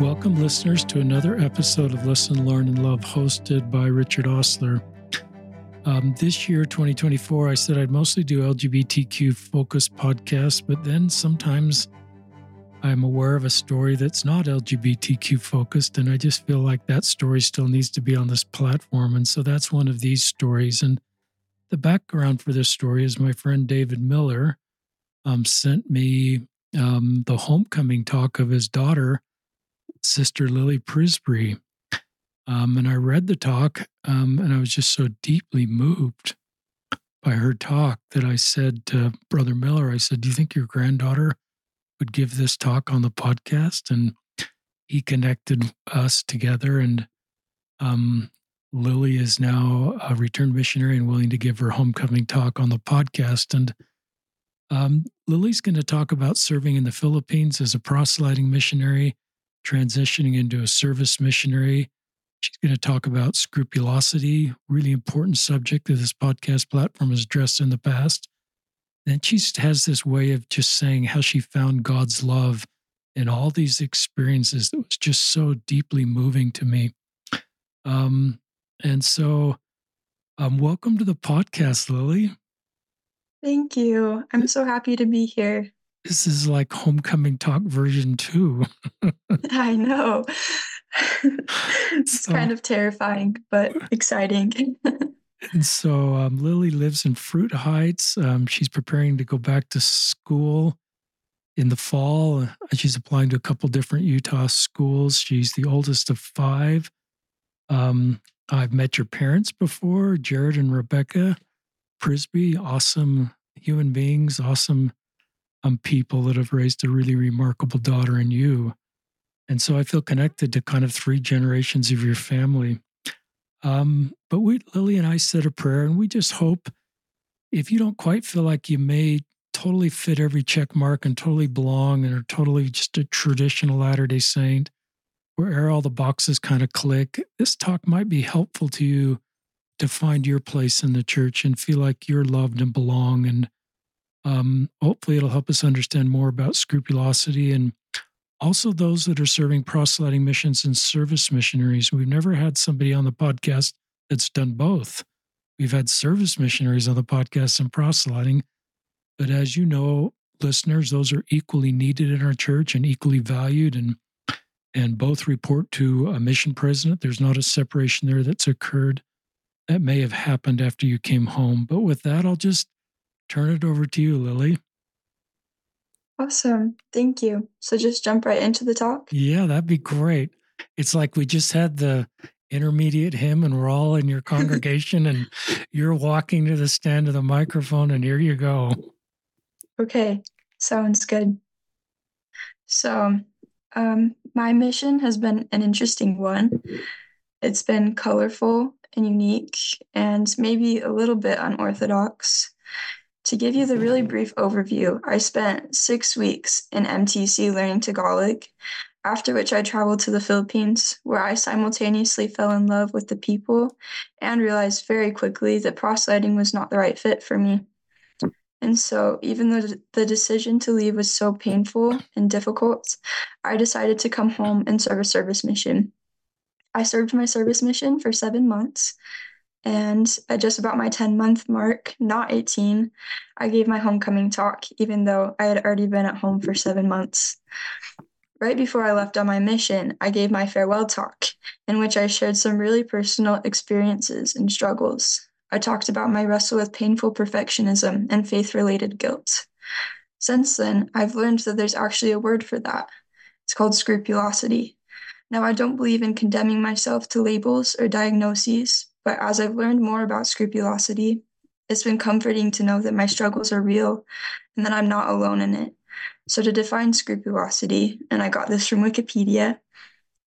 Welcome, listeners, to another episode of Listen, Learn, and Love, hosted by Richard Ostler. Um, this year, 2024, I said I'd mostly do LGBTQ focused podcasts, but then sometimes I'm aware of a story that's not LGBTQ focused, and I just feel like that story still needs to be on this platform. And so that's one of these stories. And the background for this story is my friend David Miller um, sent me um, the homecoming talk of his daughter Sister Lily Prisbrey. Um, and I read the talk, um, and I was just so deeply moved by her talk that I said to Brother Miller, I said, Do you think your granddaughter would give this talk on the podcast? And he connected us together. And um, Lily is now a returned missionary and willing to give her homecoming talk on the podcast. And um, Lily's going to talk about serving in the Philippines as a proselyting missionary transitioning into a service missionary. She's going to talk about scrupulosity, really important subject that this podcast platform has addressed in the past. And she has this way of just saying how she found God's love in all these experiences that was just so deeply moving to me. Um, and so, um, welcome to the podcast, Lily. Thank you. I'm so happy to be here. This is like homecoming talk version two. I know. it's so, kind of terrifying, but exciting. and so um, Lily lives in Fruit Heights. Um, she's preparing to go back to school in the fall. She's applying to a couple different Utah schools. She's the oldest of five. Um, I've met your parents before, Jared and Rebecca Prisbrey, Awesome human beings, awesome um, people that have raised a really remarkable daughter in you. And so I feel connected to kind of three generations of your family. Um, but we, Lily and I said a prayer, and we just hope if you don't quite feel like you may totally fit every check mark and totally belong and are totally just a traditional Latter day Saint, where all the boxes kind of click, this talk might be helpful to you to find your place in the church and feel like you're loved and belong and um, hopefully, it'll help us understand more about scrupulosity and also those that are serving proselyting missions and service missionaries. We've never had somebody on the podcast that's done both. We've had service missionaries on the podcast and proselyting. But as you know, listeners, those are equally needed in our church and equally valued and and both report to a mission president. There's not a separation there that's occurred that may have happened after you came home. But with that, I'll just turn it over to you, Lily. Awesome. Thank you. So just jump right into the talk? Yeah, that'd be great. It's like we just had the intermediate hymn and we're all in your congregation and you're walking to the stand of the microphone and here you go. Okay, sounds good. So, um, my mission has been an interesting one. It's been colorful and unique and maybe a little bit unorthodox. To give you the really brief overview, I spent six weeks in MTC learning Tagalog, after which I traveled to the Philippines, where I simultaneously fell in love with the people and realized very quickly that proselyting was not the right fit for me. And so, even though the decision to leave was so painful and difficult, I decided to come home and serve a service mission. I served my service mission for seven months, and at just about my 10 month mark, not 18, I gave my homecoming talk, even though I had already been at home for seven months. Right before I left on my mission, I gave my farewell talk, in which I shared some really personal experiences and struggles. I talked about my wrestle with painful perfectionism and faith related guilt. Since then, I've learned that there's actually a word for that. It's called scrupulosity. Now, I don't believe in condemning myself to labels or diagnoses, but as I've learned more about scrupulosity, it's been comforting to know that my struggles are real and that I'm not alone in it. So, to define scrupulosity, and I got this from Wikipedia,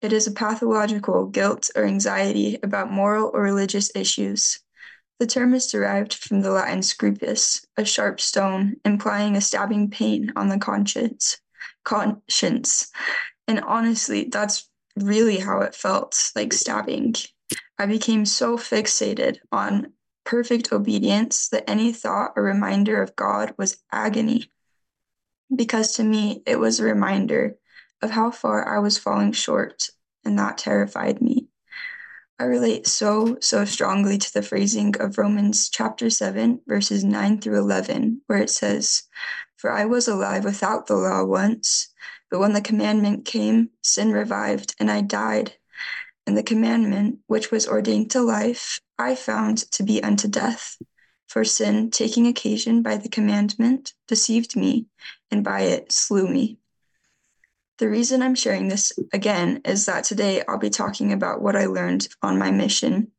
it is a pathological guilt or anxiety about moral or religious issues. The term is derived from the Latin scrupus, a sharp stone, implying a stabbing pain on the conscience. Conscience. And honestly, that's really how it felt like stabbing. I became so fixated on perfect obedience that any thought or reminder of God was agony. Because to me, it was a reminder of how far I was falling short, and that terrified me. I relate so, so strongly to the phrasing of Romans chapter 7, verses 9 through 11, where it says, For I was alive without the law once, but when the commandment came, sin revived, and I died. And the commandment, which was ordained to life, I found to be unto death. For sin, taking occasion by the commandment, deceived me, and by it slew me. The reason I'm sharing this again is that today I'll be talking about what I learned on my mission.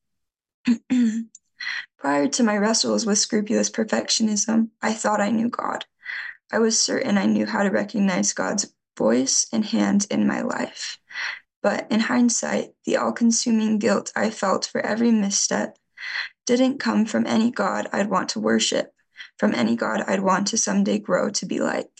Prior to my wrestles with scrupulous perfectionism, I thought I knew God. I was certain I knew how to recognize God's voice and hand in my life. But in hindsight, the all consuming guilt I felt for every misstep didn't come from any God I'd want to worship, from any God I'd want to someday grow to be like.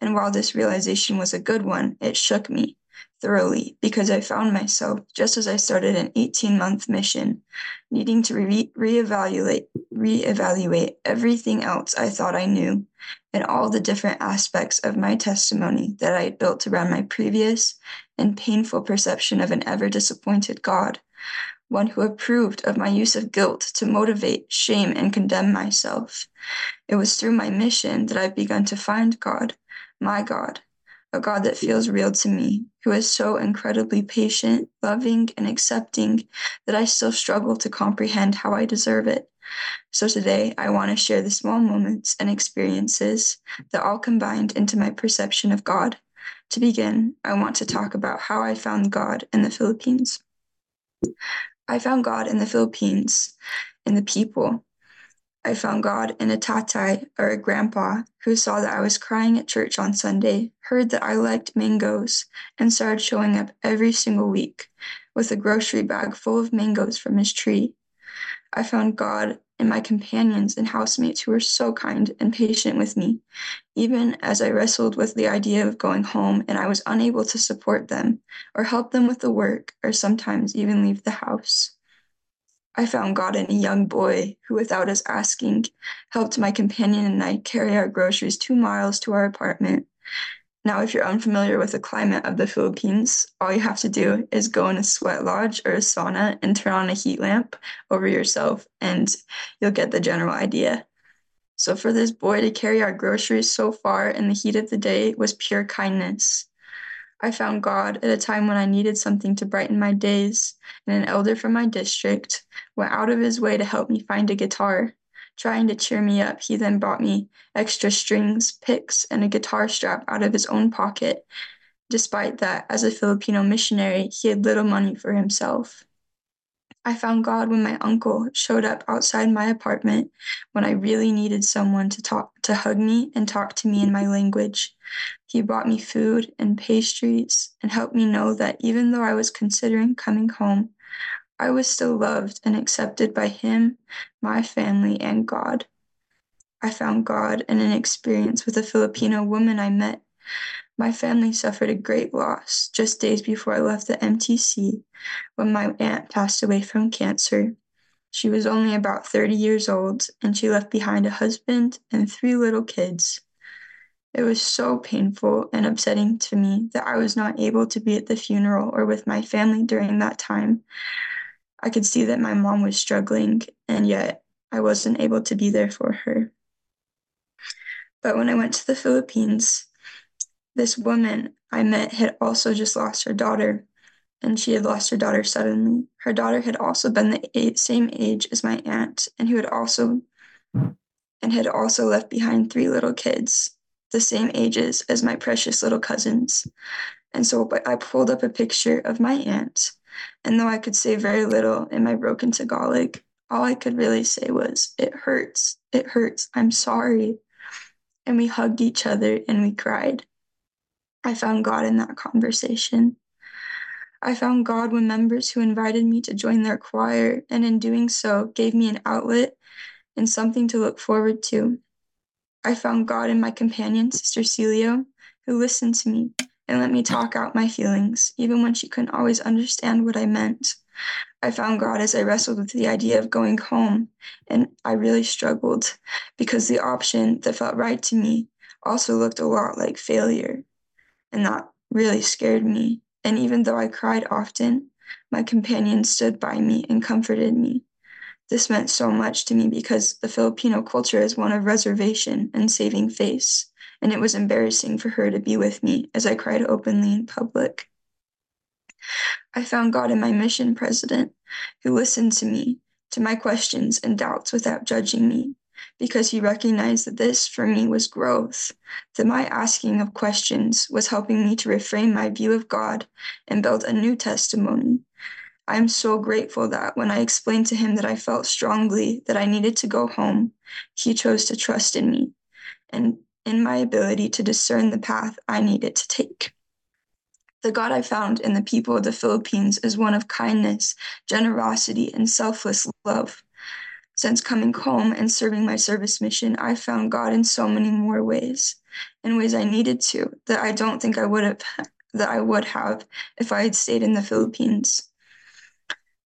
And while this realization was a good one, it shook me thoroughly because I found myself, just as I started an 18 month mission, needing to re- reevaluate, reevaluate everything else I thought I knew and all the different aspects of my testimony that I had built around my previous and painful perception of an ever disappointed God, one who approved of my use of guilt to motivate, shame, and condemn myself. It was through my mission that I've begun to find God my God, a God that feels real to me, who is so incredibly patient, loving, and accepting that I still struggle to comprehend how I deserve it. So today, I want to share the small moments and experiences that all combined into my perception of God. To begin, I want to talk about how I found God in the Philippines. I found God in the Philippines, in the people, I found God in a tatay, or a grandpa, who saw that I was crying at church on Sunday, heard that I liked mangoes, and started showing up every single week with a grocery bag full of mangoes from his tree. I found God in my companions and housemates who were so kind and patient with me, even as I wrestled with the idea of going home and I was unable to support them or help them with the work or sometimes even leave the house. I found God in a young boy who, without us asking, helped my companion and I carry our groceries two miles to our apartment. Now, if you're unfamiliar with the climate of the Philippines, all you have to do is go in a sweat lodge or a sauna and turn on a heat lamp over yourself, and you'll get the general idea. So, for this boy to carry our groceries so far in the heat of the day was pure kindness. I found God at a time when I needed something to brighten my days, and an elder from my district went out of his way to help me find a guitar. Trying to cheer me up, he then bought me extra strings, picks, and a guitar strap out of his own pocket. Despite that, as a Filipino missionary, he had little money for himself. I found God when my uncle showed up outside my apartment when I really needed someone to talk to hug me and talk to me in my language. He brought me food and pastries and helped me know that even though I was considering coming home, I was still loved and accepted by him, my family, and God. I found God in an experience with a Filipino woman I met my family suffered a great loss just days before I left the MTC when my aunt passed away from cancer. She was only about 30 years old and she left behind a husband and three little kids. It was so painful and upsetting to me that I was not able to be at the funeral or with my family during that time. I could see that my mom was struggling, and yet I wasn't able to be there for her. But when I went to the Philippines, this woman I met had also just lost her daughter, and she had lost her daughter suddenly. Her daughter had also been the same age as my aunt, and who had also and had also left behind three little kids, the same ages as my precious little cousins. And so I pulled up a picture of my aunt, and though I could say very little in my broken Tagalog, all I could really say was, It hurts, it hurts, I'm sorry. And we hugged each other and we cried. I found God in that conversation. I found God when members who invited me to join their choir, and in doing so, gave me an outlet and something to look forward to. I found God in my companion, Sister Celio, who listened to me and let me talk out my feelings, even when she couldn't always understand what I meant. I found God as I wrestled with the idea of going home, and I really struggled because the option that felt right to me also looked a lot like failure and that really scared me. And even though I cried often, my companion stood by me and comforted me. This meant so much to me because the Filipino culture is one of reservation and saving face, and it was embarrassing for her to be with me as I cried openly in public. I found God in my mission president, who listened to me, to my questions and doubts without judging me, because he recognized that this for me was growth, that my asking of questions was helping me to reframe my view of God and build a new testimony I'm so grateful that when I explained to him that I felt strongly that I needed to go home, he chose to trust in me and in my ability to discern the path I needed to take. The God I found in the people of the Philippines is one of kindness, generosity, and selfless love. Since coming home and serving my service mission, I found God in so many more ways, in ways I needed to, that I don't think I would have that I would have if I had stayed in the Philippines.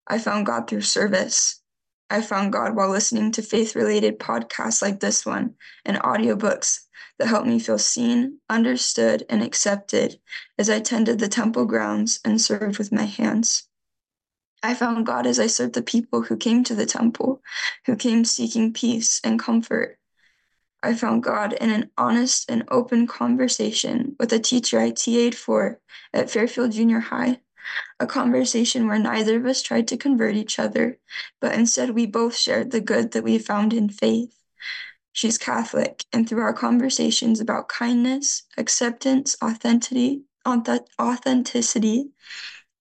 I found God through service. I found God while listening to faith related podcasts like this one and audiobooks that helped me feel seen, understood, and accepted as I tended the temple grounds and served with my hands. I found God as I served the people who came to the temple, who came seeking peace and comfort. I found God in an honest and open conversation with a teacher I TA'd for at Fairfield Junior High a conversation where neither of us tried to convert each other, but instead we both shared the good that we found in faith. She's Catholic, and through our conversations about kindness, acceptance, authenticity, authenticity,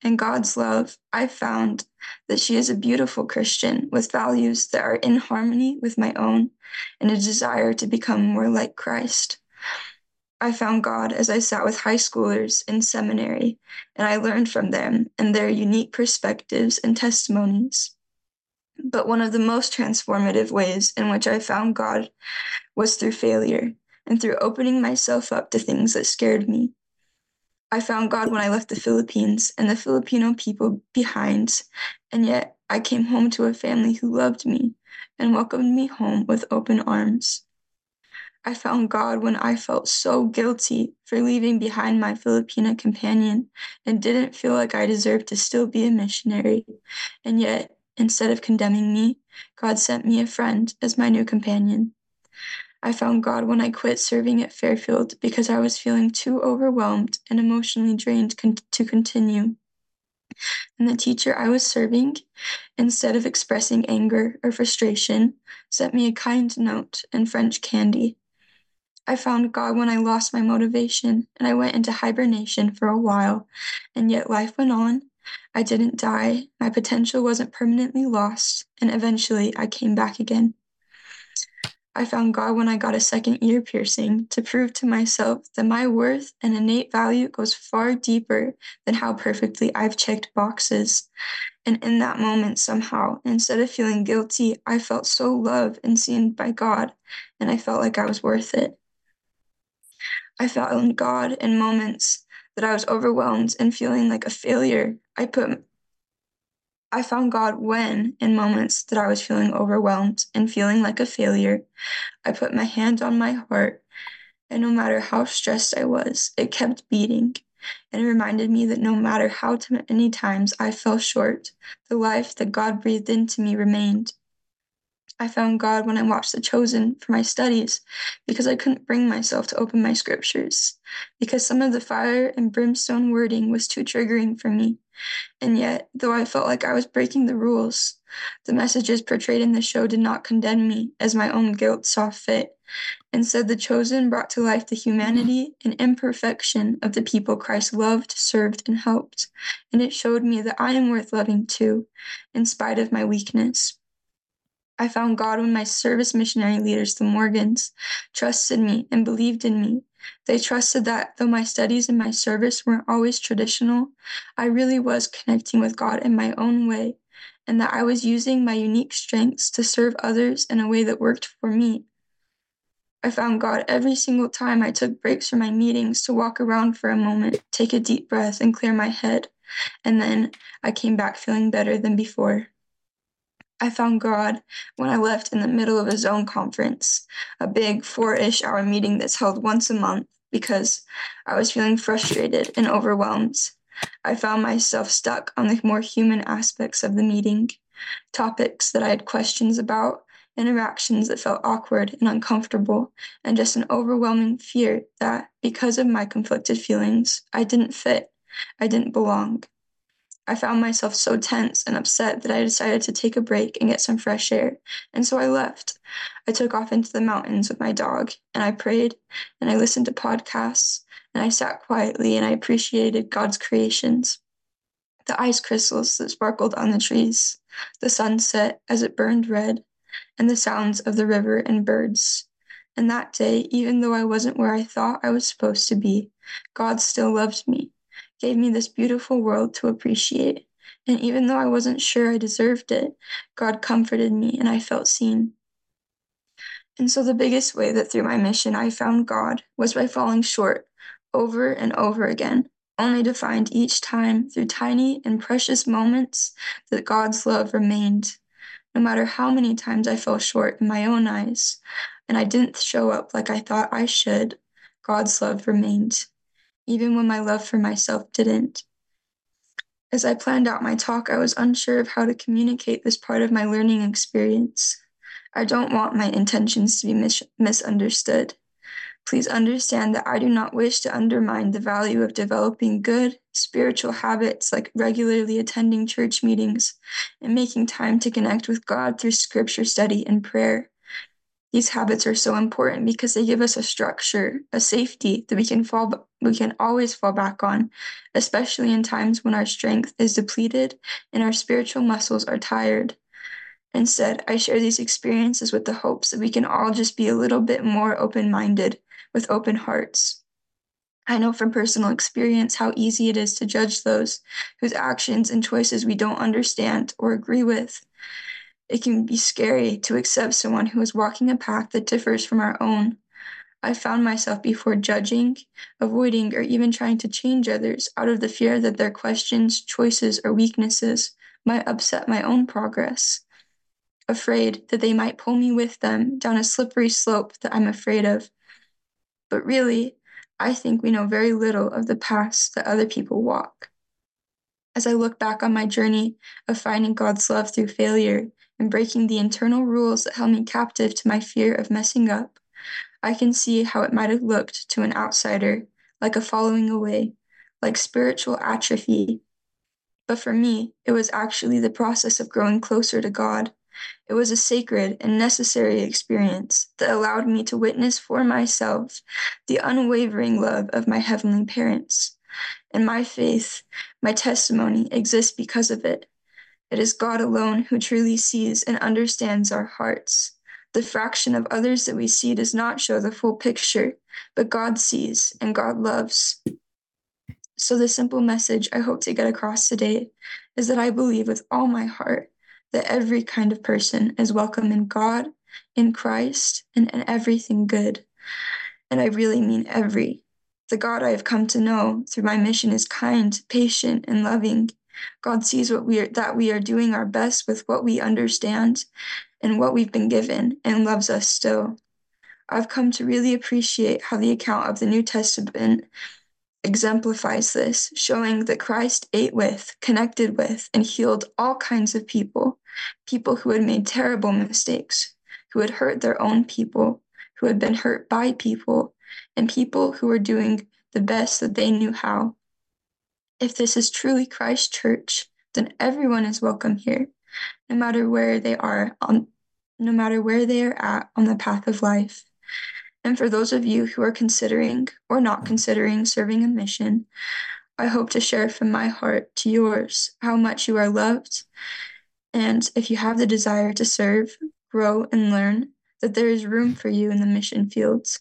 and God's love, I found that she is a beautiful Christian with values that are in harmony with my own and a desire to become more like Christ. I found God as I sat with high schoolers in seminary, and I learned from them and their unique perspectives and testimonies. But one of the most transformative ways in which I found God was through failure and through opening myself up to things that scared me. I found God when I left the Philippines and the Filipino people behind, and yet I came home to a family who loved me and welcomed me home with open arms. I found God when I felt so guilty for leaving behind my Filipina companion and didn't feel like I deserved to still be a missionary. And yet, instead of condemning me, God sent me a friend as my new companion. I found God when I quit serving at Fairfield because I was feeling too overwhelmed and emotionally drained con- to continue. And the teacher I was serving, instead of expressing anger or frustration, sent me a kind note and French candy. I found God when I lost my motivation and I went into hibernation for a while, and yet life went on. I didn't die, my potential wasn't permanently lost, and eventually I came back again. I found God when I got a second ear piercing to prove to myself that my worth and innate value goes far deeper than how perfectly I've checked boxes. And in that moment, somehow, instead of feeling guilty, I felt so loved and seen by God, and I felt like I was worth it. I found God in moments that I was overwhelmed and feeling like a failure. I put I found God when, in moments that I was feeling overwhelmed and feeling like a failure, I put my hand on my heart, and no matter how stressed I was, it kept beating. And it reminded me that no matter how many times I fell short, the life that God breathed into me remained. I found God when I watched The Chosen for my studies because I couldn't bring myself to open my scriptures, because some of the fire and brimstone wording was too triggering for me. And yet, though I felt like I was breaking the rules, the messages portrayed in the show did not condemn me as my own guilt saw fit. Instead, The Chosen brought to life the humanity and imperfection of the people Christ loved, served, and helped. And it showed me that I am worth loving too, in spite of my weakness. I found God when my service missionary leaders, the Morgans, trusted me and believed in me. They trusted that though my studies and my service weren't always traditional, I really was connecting with God in my own way, and that I was using my unique strengths to serve others in a way that worked for me. I found God every single time I took breaks from my meetings to walk around for a moment, take a deep breath, and clear my head. And then I came back feeling better than before. I found God when I left in the middle of a zone conference, a big four ish hour meeting that's held once a month, because I was feeling frustrated and overwhelmed. I found myself stuck on the more human aspects of the meeting, topics that I had questions about, interactions that felt awkward and uncomfortable, and just an overwhelming fear that, because of my conflicted feelings, I didn't fit, I didn't belong. I found myself so tense and upset that I decided to take a break and get some fresh air, and so I left. I took off into the mountains with my dog, and I prayed, and I listened to podcasts, and I sat quietly and I appreciated God's creations. The ice crystals that sparkled on the trees, the sunset as it burned red, and the sounds of the river and birds. And that day, even though I wasn't where I thought I was supposed to be, God still loved me gave me this beautiful world to appreciate. And even though I wasn't sure I deserved it, God comforted me and I felt seen. And so, the biggest way that through my mission I found God was by falling short over and over again, only to find each time through tiny and precious moments that God's love remained. No matter how many times I fell short in my own eyes and I didn't show up like I thought I should, God's love remained even when my love for myself didn't. As I planned out my talk, I was unsure of how to communicate this part of my learning experience. I don't want my intentions to be mis- misunderstood. Please understand that I do not wish to undermine the value of developing good spiritual habits like regularly attending church meetings and making time to connect with God through scripture study and prayer. These habits are so important because they give us a structure, a safety that we can fall we can always fall back on, especially in times when our strength is depleted and our spiritual muscles are tired. Instead, I share these experiences with the hopes that we can all just be a little bit more open-minded with open hearts. I know from personal experience how easy it is to judge those whose actions and choices we don't understand or agree with. It can be scary to accept someone who is walking a path that differs from our own. I found myself before judging, avoiding, or even trying to change others out of the fear that their questions, choices, or weaknesses might upset my own progress. Afraid that they might pull me with them down a slippery slope that I'm afraid of. But really, I think we know very little of the paths that other people walk. As I look back on my journey of finding God's love through failure and breaking the internal rules that held me captive to my fear of messing up, I can see how it might have looked to an outsider like a following away, like spiritual atrophy. But for me, it was actually the process of growing closer to God. It was a sacred and necessary experience that allowed me to witness for myself the unwavering love of my heavenly parents. And my faith, my testimony exists because of it. It is God alone who truly sees and understands our hearts. The fraction of others that we see does not show the full picture, but God sees and God loves. So, the simple message I hope to get across today is that I believe with all my heart that every kind of person is welcome in God, in Christ, and in everything good. And I really mean every. The God I have come to know through my mission is kind, patient, and loving. God sees what we are, that we are doing our best with what we understand and what we've been given and loves us still. I've come to really appreciate how the account of the New Testament exemplifies this, showing that Christ ate with, connected with, and healed all kinds of people people who had made terrible mistakes, who had hurt their own people, who had been hurt by people, and people who were doing the best that they knew how. If this is truly Christ Church, then everyone is welcome here, no matter where they are on no matter where they are at on the path of life. And for those of you who are considering or not considering serving a mission, I hope to share from my heart to yours how much you are loved. And if you have the desire to serve, grow, and learn, that there is room for you in the mission fields.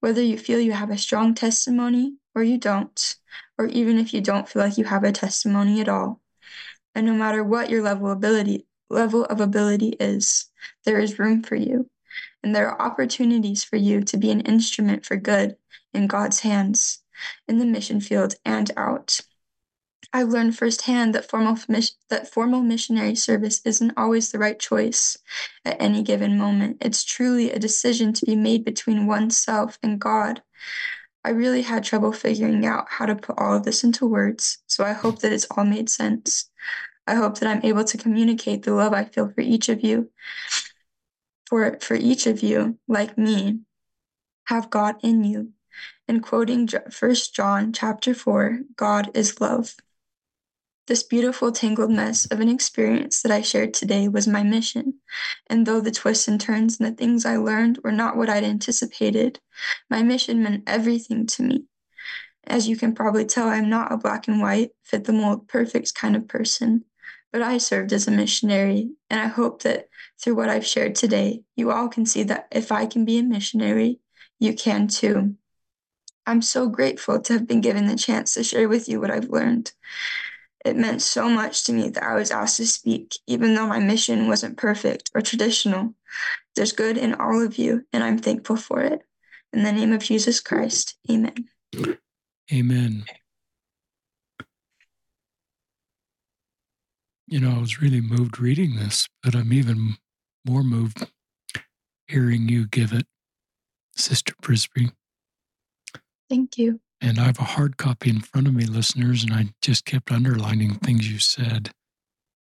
Whether you feel you have a strong testimony or you don't, or even if you don't feel like you have a testimony at all. And no matter what your level of ability level of ability is, there is room for you. And there are opportunities for you to be an instrument for good in God's hands, in the mission field and out. I've learned firsthand that formal, that formal missionary service isn't always the right choice at any given moment. It's truly a decision to be made between oneself and God. I really had trouble figuring out how to put all of this into words, so I hope that it's all made sense. I hope that I'm able to communicate the love I feel for each of you. For, for each of you, like me, have God in you. And quoting First John chapter 4, God is love. This beautiful tangled mess of an experience that I shared today was my mission. And though the twists and turns and the things I learned were not what I'd anticipated, my mission meant everything to me. As you can probably tell, I'm not a black and white, fit the mold, perfect kind of person. But I served as a missionary, and I hope that through what I've shared today, you all can see that if I can be a missionary, you can too. I'm so grateful to have been given the chance to share with you what I've learned. It meant so much to me that I was asked to speak, even though my mission wasn't perfect or traditional. There's good in all of you, and I'm thankful for it. In the name of Jesus Christ, amen. Amen. You know, I was really moved reading this, but I'm even more moved hearing you give it, Sister Prisbrey. Thank you. And I have a hard copy in front of me, listeners, and I just kept underlining things you said.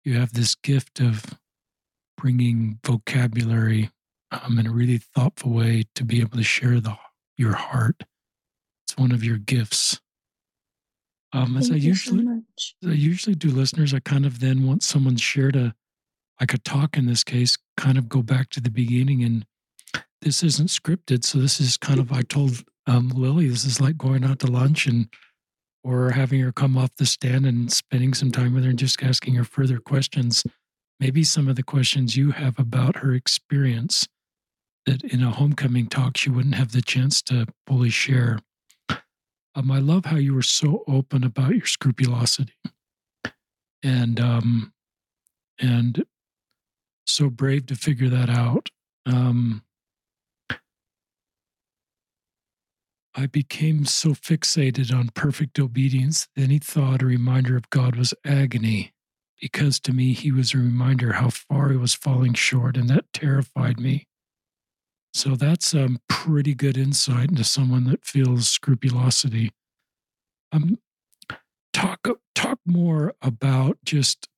You have this gift of bringing vocabulary um, in a really thoughtful way to be able to share the, your heart. It's one of your gifts. Um, as I usually, so as I usually do, listeners, I kind of then want someone shared a, like a talk in this case, kind of go back to the beginning. And this isn't scripted, so this is kind of I told um, Lily, this is like going out to lunch and or having her come off the stand and spending some time with her and just asking her further questions. Maybe some of the questions you have about her experience that in a homecoming talk she wouldn't have the chance to fully share. Um, I love how you were so open about your scrupulosity, and um, and so brave to figure that out. Um, I became so fixated on perfect obedience that any thought or reminder of God was agony, because to me he was a reminder how far I was falling short, and that terrified me. So that's a um, pretty good insight into someone that feels scrupulosity. Um, talk talk more about just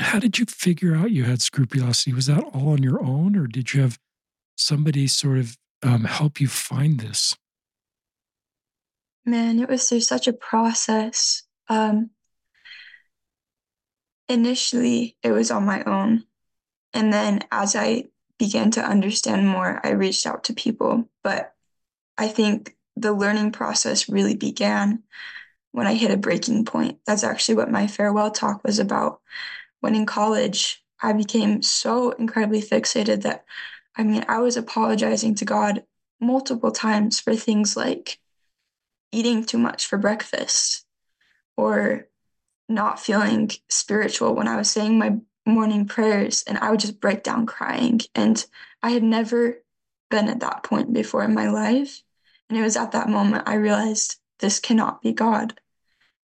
how did you figure out you had scrupulosity? Was that all on your own, or did you have somebody sort of um, help you find this? Man, it was through such a process. Um, initially, it was on my own. And then as I began to understand more, I reached out to people. But I think the learning process really began when I hit a breaking point. That's actually what my farewell talk was about. When in college, I became so incredibly fixated that, I mean, I was apologizing to God multiple times for things like eating too much for breakfast or not feeling spiritual when I was saying my morning prayers and I would just break down crying. And I had never been at that point before in my life. And it was at that moment I realized this cannot be God.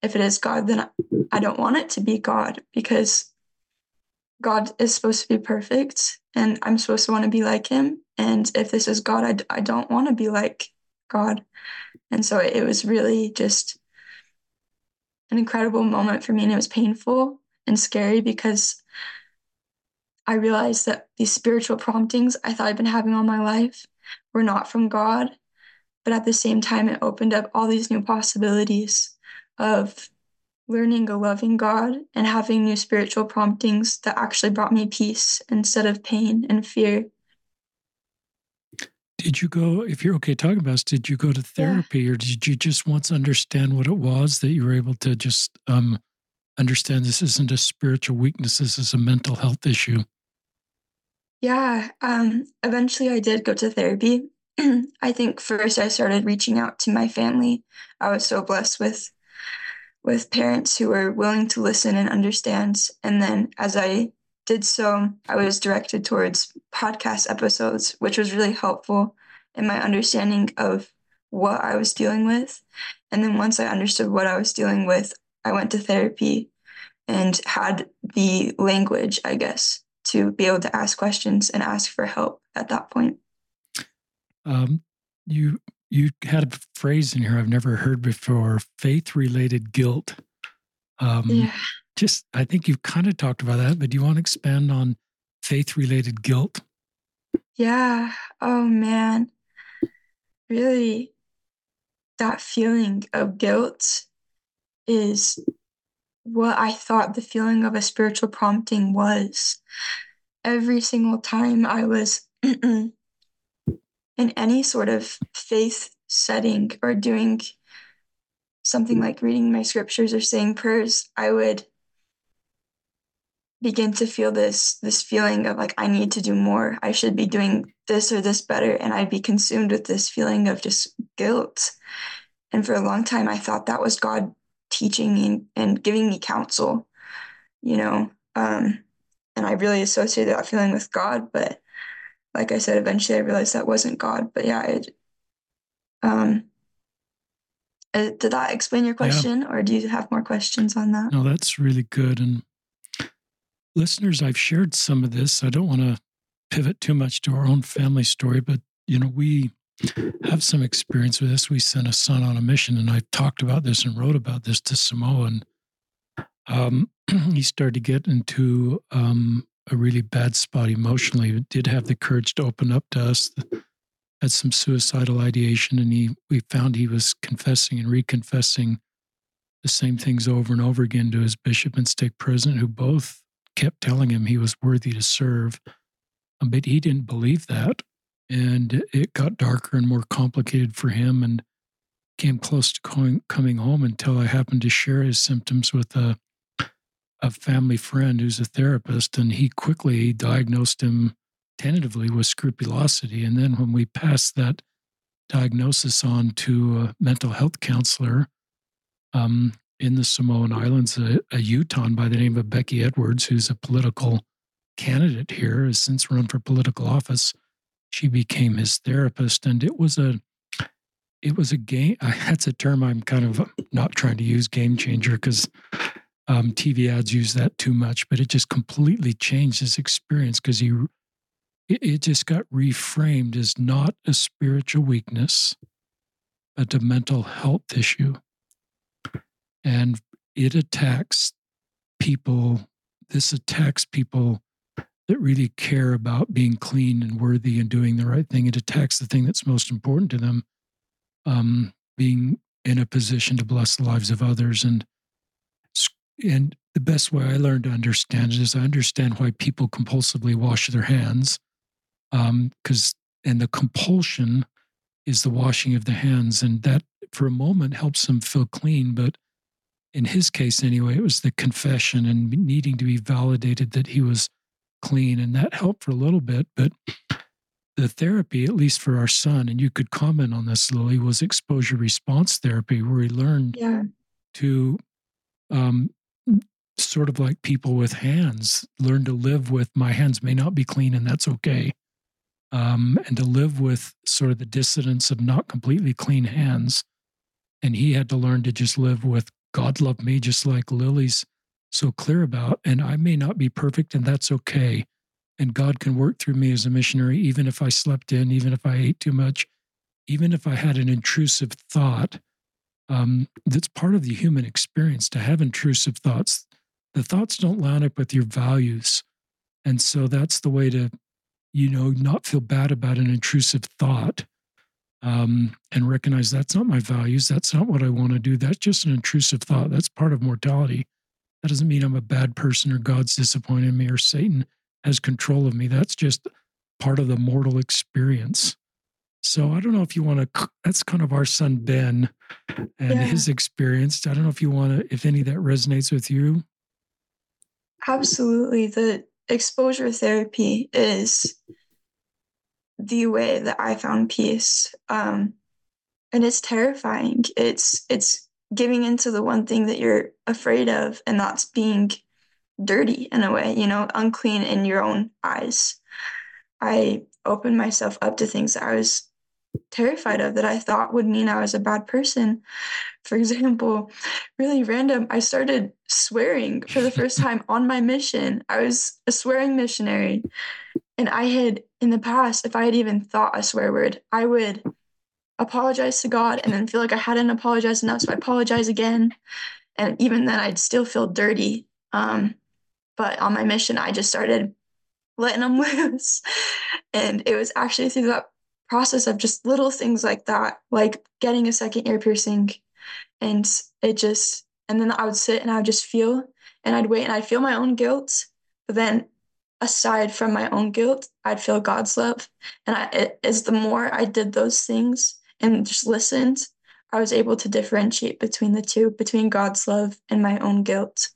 If it is God, then I don't want it to be God because God is supposed to be perfect and I'm supposed to want to be like him. And if this is God, I, I don't want to be like God. And so it was really just an incredible moment for me. And it was painful and scary because I realized that these spiritual promptings I thought I'd been having all my life were not from God. But at the same time, it opened up all these new possibilities of learning a loving God and having new spiritual promptings that actually brought me peace instead of pain and fear. Did you go, if you're okay talking about this, did you go to therapy yeah. or did you just once understand what it was that you were able to just um, understand this isn't a spiritual weakness, this is a mental health issue? Yeah, um, eventually I did go to therapy. I think first I started reaching out to my family. I was so blessed with with parents who were willing to listen and understand. And then as I did so, I was directed towards podcast episodes, which was really helpful in my understanding of what I was dealing with. And then once I understood what I was dealing with, I went to therapy and had the language, I guess, to be able to ask questions and ask for help at that point. Um, you you had a phrase in here I've never heard before faith related guilt. Um, yeah. Just, I think you've kind of talked about that, but do you want to expand on faith related guilt? Yeah. Oh, man. Really, that feeling of guilt is what I thought the feeling of a spiritual prompting was. Every single time I was in any sort of faith setting or doing something like reading my scriptures or saying prayers, I would begin to feel this this feeling of like I need to do more. I should be doing this or this better and I'd be consumed with this feeling of just guilt. And for a long time I thought that was God teaching me and, and giving me counsel, you know. Um, and I really associated that feeling with God, but like I said, eventually I realized that wasn't God. But yeah, it, um, uh, did that explain your question, yeah. or do you have more questions on that? No, that's really good. And listeners, I've shared some of this. I don't want to pivot too much to our own family story, but you know, we have some experience with this. We sent a son on a mission, and I talked about this and wrote about this to Samoa. And um, he started to get into um, a really bad spot emotionally. He did have the courage to open up to us. Had some suicidal ideation, and he we found he was confessing and reconfessing the same things over and over again to his bishop and stake president, who both kept telling him he was worthy to serve. But he didn't believe that and it got darker and more complicated for him and came close to coming home until I happened to share his symptoms with a a family friend who's a therapist. And he quickly diagnosed him tentatively with scrupulosity. And then when we passed that diagnosis on to a mental health counselor um, in the Samoan Islands, a, a by the name of Becky Edwards, who's a political candidate here, has since run for political office she became his therapist and it was a it was a game that's a term i'm kind of not trying to use game changer because um, tv ads use that too much but it just completely changed his experience because he it, it just got reframed as not a spiritual weakness but a mental health issue. And it attacks people this attacks people that really care about being clean and worthy and doing the right thing. It attacks the thing that's most important to them, um, being in a position to bless the lives of others. And and the best way I learned to understand it is I understand why people compulsively wash their hands, because um, and the compulsion is the washing of the hands, and that for a moment helps them feel clean, but in his case anyway, it was the confession and needing to be validated that he was clean, and that helped for a little bit. But the therapy, at least for our son, and you could comment on this, Lily, was exposure response therapy, where he learned yeah. to um, sort of like people with hands, learn to live with my hands may not be clean, and that's okay. Um, and to live with sort of the dissonance of not completely clean hands. And he had to learn to just live with God loved me just like Lily's so clear about. And I may not be perfect, and that's okay. And God can work through me as a missionary, even if I slept in, even if I ate too much, even if I had an intrusive thought. Um, that's part of the human experience to have intrusive thoughts. The thoughts don't line up with your values. And so that's the way to, you know, not feel bad about an intrusive thought um, and recognize that's not my values. That's not what I want to do. That's just an intrusive thought. That's part of mortality. That doesn't mean I'm a bad person or God's disappointed me or Satan has control of me. That's just part of the mortal experience. So I don't know if you want to, that's kind of our son Ben and yeah. his experience. I don't know if you want to, if any of that resonates with you. Absolutely. The exposure therapy is the way that I found peace. Um, and it's terrifying. It's, it's giving into the one thing that you're afraid of, and that's being dirty in a way, you know, unclean in your own eyes. I opened myself up to things that I was terrified of that I thought would mean I was a bad person. For example, really random, I started swearing for the first time on my mission. I was a swearing missionary. And I had, in the past, if I had even thought a swear word, I would apologize to God and then feel like I hadn't apologized enough. So I apologize again. And even then, I'd still feel dirty. Um, but on my mission, I just started letting them loose. And it was actually through that process of just little things like that, like getting a second ear piercing. And it just, and then I would sit and I would just feel and I'd wait and I'd feel my own guilt. But then aside from my own guilt, I'd feel God's love. And I, it, as the more I did those things and just listened, I was able to differentiate between the two, between God's love and my own guilt.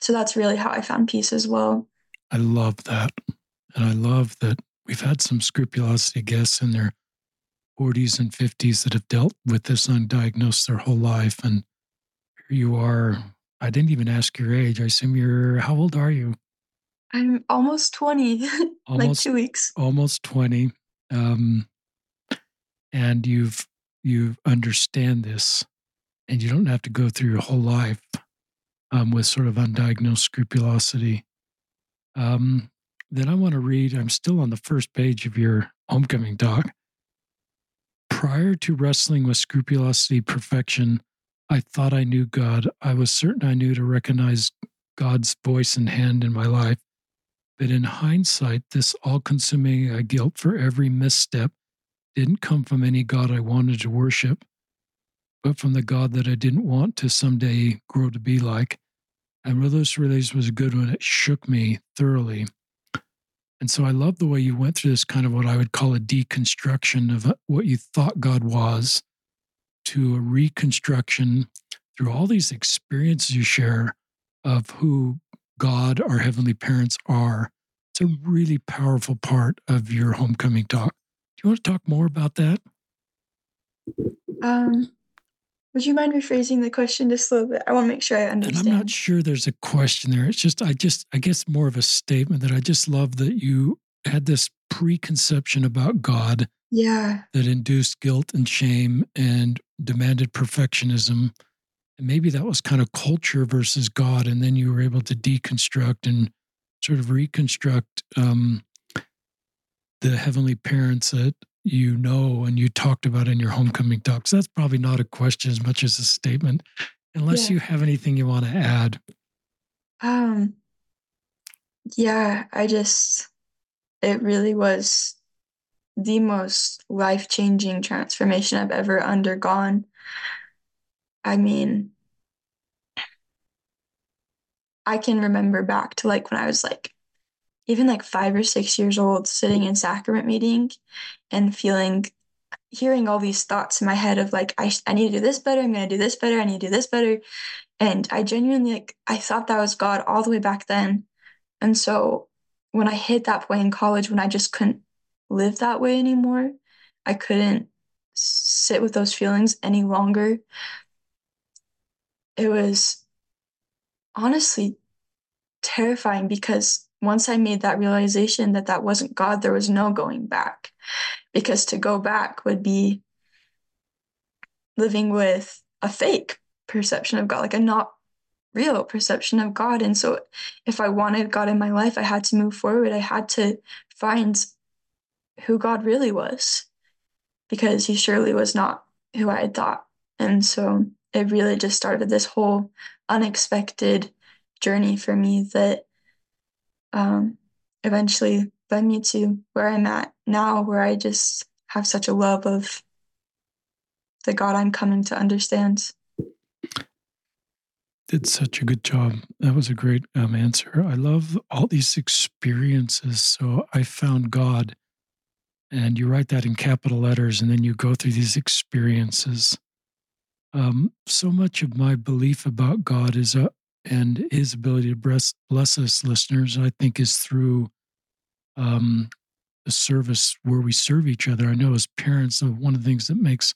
So that's really how I found peace as well. I love that. And I love that we've had some scrupulosity guests in their 40s and 50s that have dealt with this undiagnosed their whole life. And here you are. I didn't even ask your age. I assume you're, how old are you? I'm almost 20, almost, like two weeks. Almost 20. Um, and you've, you understand this and you don't have to go through your whole life um, with sort of undiagnosed scrupulosity. Um, then I want to read, I'm still on the first page of your homecoming talk. Prior to wrestling with scrupulosity perfection, I thought I knew God. I was certain I knew to recognize God's voice and hand in my life. But in hindsight, this all consuming guilt for every misstep didn't come from any God I wanted to worship, but from the God that I didn't want to someday grow to be like. And Religious Release was a good one. It shook me thoroughly. And so I love the way you went through this kind of what I would call a deconstruction of what you thought God was to a reconstruction through all these experiences you share of who God, our heavenly parents, are. It's a really powerful part of your homecoming talk. You want to talk more about that? Um, would you mind rephrasing the question just a little bit? I want to make sure I understand. And I'm not sure there's a question there. It's just, I just, I guess more of a statement that I just love that you had this preconception about God. Yeah. That induced guilt and shame and demanded perfectionism and maybe that was kind of culture versus God. And then you were able to deconstruct and sort of reconstruct um, the heavenly parents that you know and you talked about in your homecoming talks. That's probably not a question as much as a statement, unless yeah. you have anything you want to add. Um, yeah, I just, it really was the most life changing transformation I've ever undergone. I mean, I can remember back to like when I was like even like five or six years old, sitting in sacrament meeting and feeling, hearing all these thoughts in my head of like, I, I need to do this better. I'm going to do this better. I need to do this better. And I genuinely like, I thought that was God all the way back then. And so when I hit that point in college, when I just couldn't live that way anymore, I couldn't sit with those feelings any longer it was honestly terrifying because once I made that realization that that wasn't God, there was no going back. Because to go back would be living with a fake perception of God, like a not real perception of God. And so if I wanted God in my life, I had to move forward. I had to find who God really was because he surely was not who I had thought. And so it really just started this whole unexpected journey for me that um, eventually led me to where I'm at now, where I just have such a love of the God I'm coming to understand. Did such a good job. That was a great um, answer. I love all these experiences. So I found God, and you write that in capital letters, and then you go through these experiences. Um, so much of my belief about God is uh, and His ability to bless, bless us, listeners, I think, is through um, the service where we serve each other. I know as parents, one of the things that makes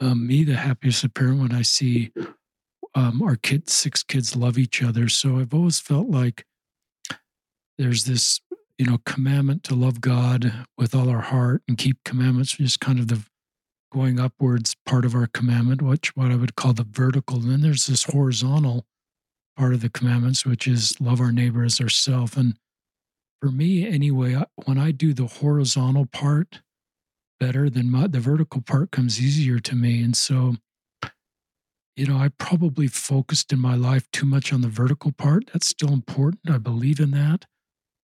um, me the happiest parent when I see um, our kids, six kids, love each other. So I've always felt like there's this, you know, commandment to love God with all our heart and keep commandments, just kind of the going upwards part of our commandment, which what I would call the vertical. And then there's this horizontal part of the commandments, which is love our neighbor as ourselves. And for me, anyway, when I do the horizontal part, better, then my, the vertical part comes easier to me. And so, you know, I probably focused in my life too much on the vertical part. That's still important. I believe in that.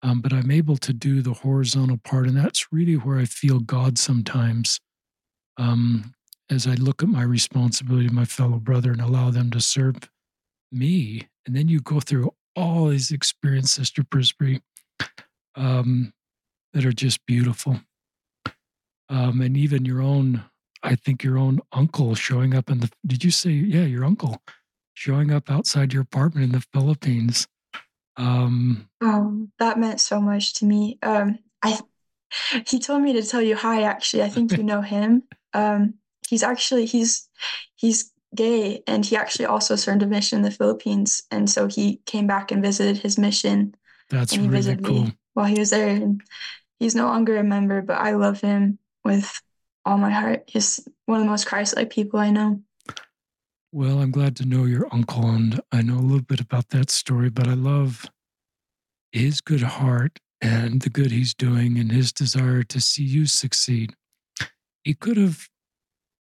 Um, but I'm able to do the horizontal part. And that's really where I feel God sometimes. Um, as I look at my responsibility to my fellow brother and allow them to serve me. And then you go through all these experiences, Sister Prisbrey, um, that are just beautiful. Um, and even your own, I think your own uncle showing up in the, did you say, yeah, your uncle showing up outside your apartment in the Philippines? Um, oh, that meant so much to me. Um, I, he told me to tell you hi, actually. I think you know him. Um, he's actually, he's, he's gay and he actually also served a mission in the Philippines. And so he came back and visited his mission. That's and he really visited cool. me while he was there. And he's no longer a member, but I love him with all my heart. He's one of the most Christ like people I know. Well, I'm glad to know your uncle, and I know a little bit about that story, but I love his good heart and the good he's doing and his desire to see you succeed. He could have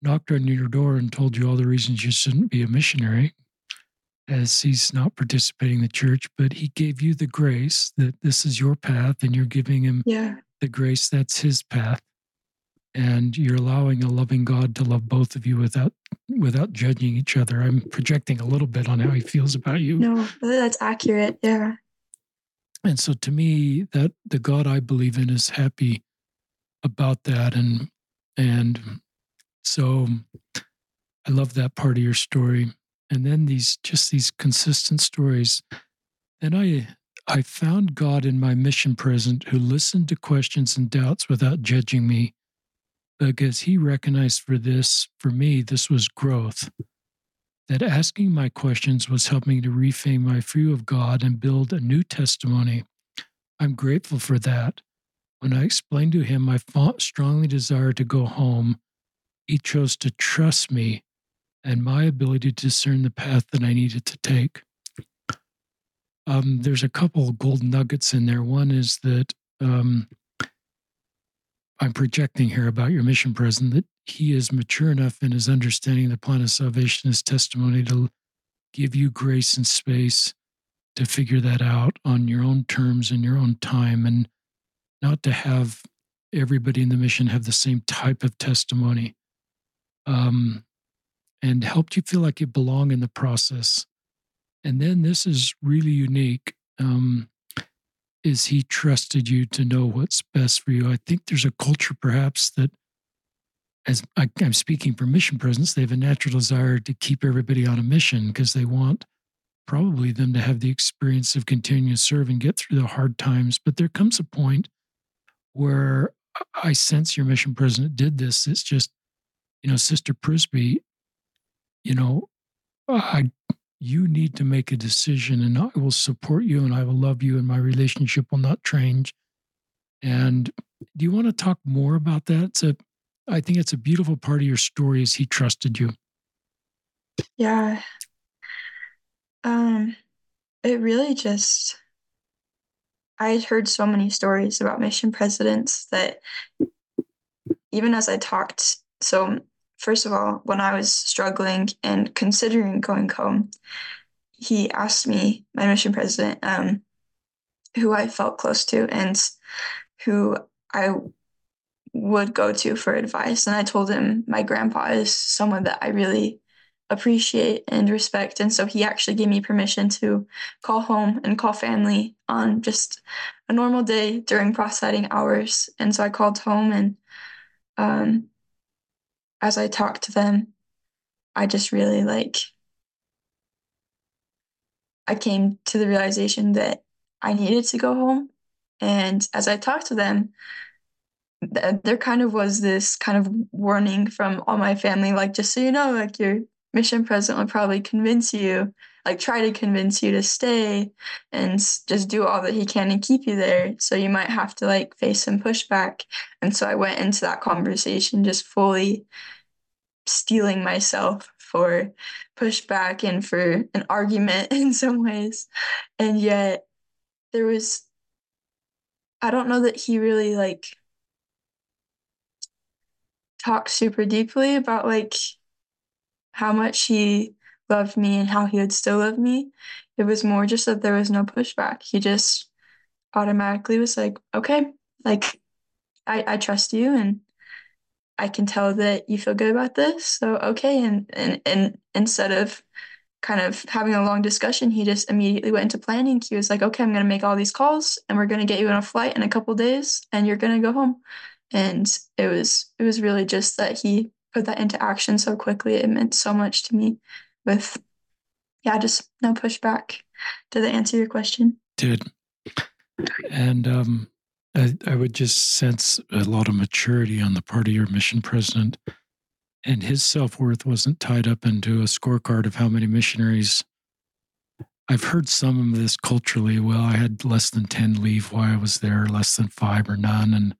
knocked on your door and told you all the reasons you shouldn't be a missionary, as he's not participating in the church, but he gave you the grace that this is your path and you're giving him Yeah. the grace that's his path. And you're allowing a loving God to love both of you without without judging each other. I'm projecting a little bit on how he feels about you. No, that's accurate. Yeah. And so to me, that the God I believe in is happy about that. And and so I love that part of your story. And then these just these consistent stories. And I I found God in my mission present who listened to questions and doubts without judging me. Because he recognized for this, for me, this was growth. That asking my questions was helping to reframe my view of God and build a new testimony. I'm grateful for that. When I explained to him my strongly desire to go home, he chose to trust me and my ability to discern the path that I needed to take. Um, there's a couple of gold nuggets in there. One is that um, I'm projecting here about your mission president that he is mature enough in his understanding the plan of salvation, his testimony to give you grace and space to figure that out on your own terms and your own time, and not to have everybody in the mission have the same type of testimony. Um, and helped you feel like you belong in the process. And then this is really unique. Um, is he trusted you to know what's best for you? I think there's a culture perhaps that, as I, I'm speaking for mission presidents, they have a natural desire to keep everybody on a mission because they want probably them to have the experience of continuing to serve and get through the hard times. But there comes a point where I sense your mission president did this. It's just, you know, Sister Prisbrey, you know, I you need to make a decision and I will support you and I will love you and my relationship will not change. And do you want to talk more about that? It's a I think it's a beautiful part of your story is he trusted you. Yeah. Um it really just I had heard so many stories about mission presidents that even as I talked so first of all, when I was struggling and considering going home, he asked me, my mission president, um, who I felt close to and who I would go to for advice. And I told him my grandpa is someone that I really appreciate and respect. And so he actually gave me permission to call home and call family on just a normal day during processing hours. And so I called home and um, as I talked to them, I just really like, I came to the realization that I needed to go home. And as I talked to them, th- there kind of was this kind of warning from all my family, like, just so you know, like your mission president will probably convince you, like, try to convince you to stay and just do all that he can to keep you there. So you might have to like face some pushback. And so I went into that conversation just fully steeling myself for pushback and for an argument in some ways. And yet there was I don't know that he really like talked super deeply about like how much he loved me and how he would still love me. It was more just that there was no pushback. He just automatically was like, okay, like I, I trust you and I can tell that you feel good about this. So okay. And and and instead of kind of having a long discussion, he just immediately went into planning. He was like, okay, I'm gonna make all these calls and we're gonna get you on a flight in a couple days and you're gonna go home. And it was it was really just that he put that into action so quickly. It meant so much to me with yeah, just no pushback. Did that answer your question? Did. And um I, I would just sense a lot of maturity on the part of your mission president. And his self worth wasn't tied up into a scorecard of how many missionaries. I've heard some of this culturally. Well, I had less than 10 leave while I was there, less than five or none. And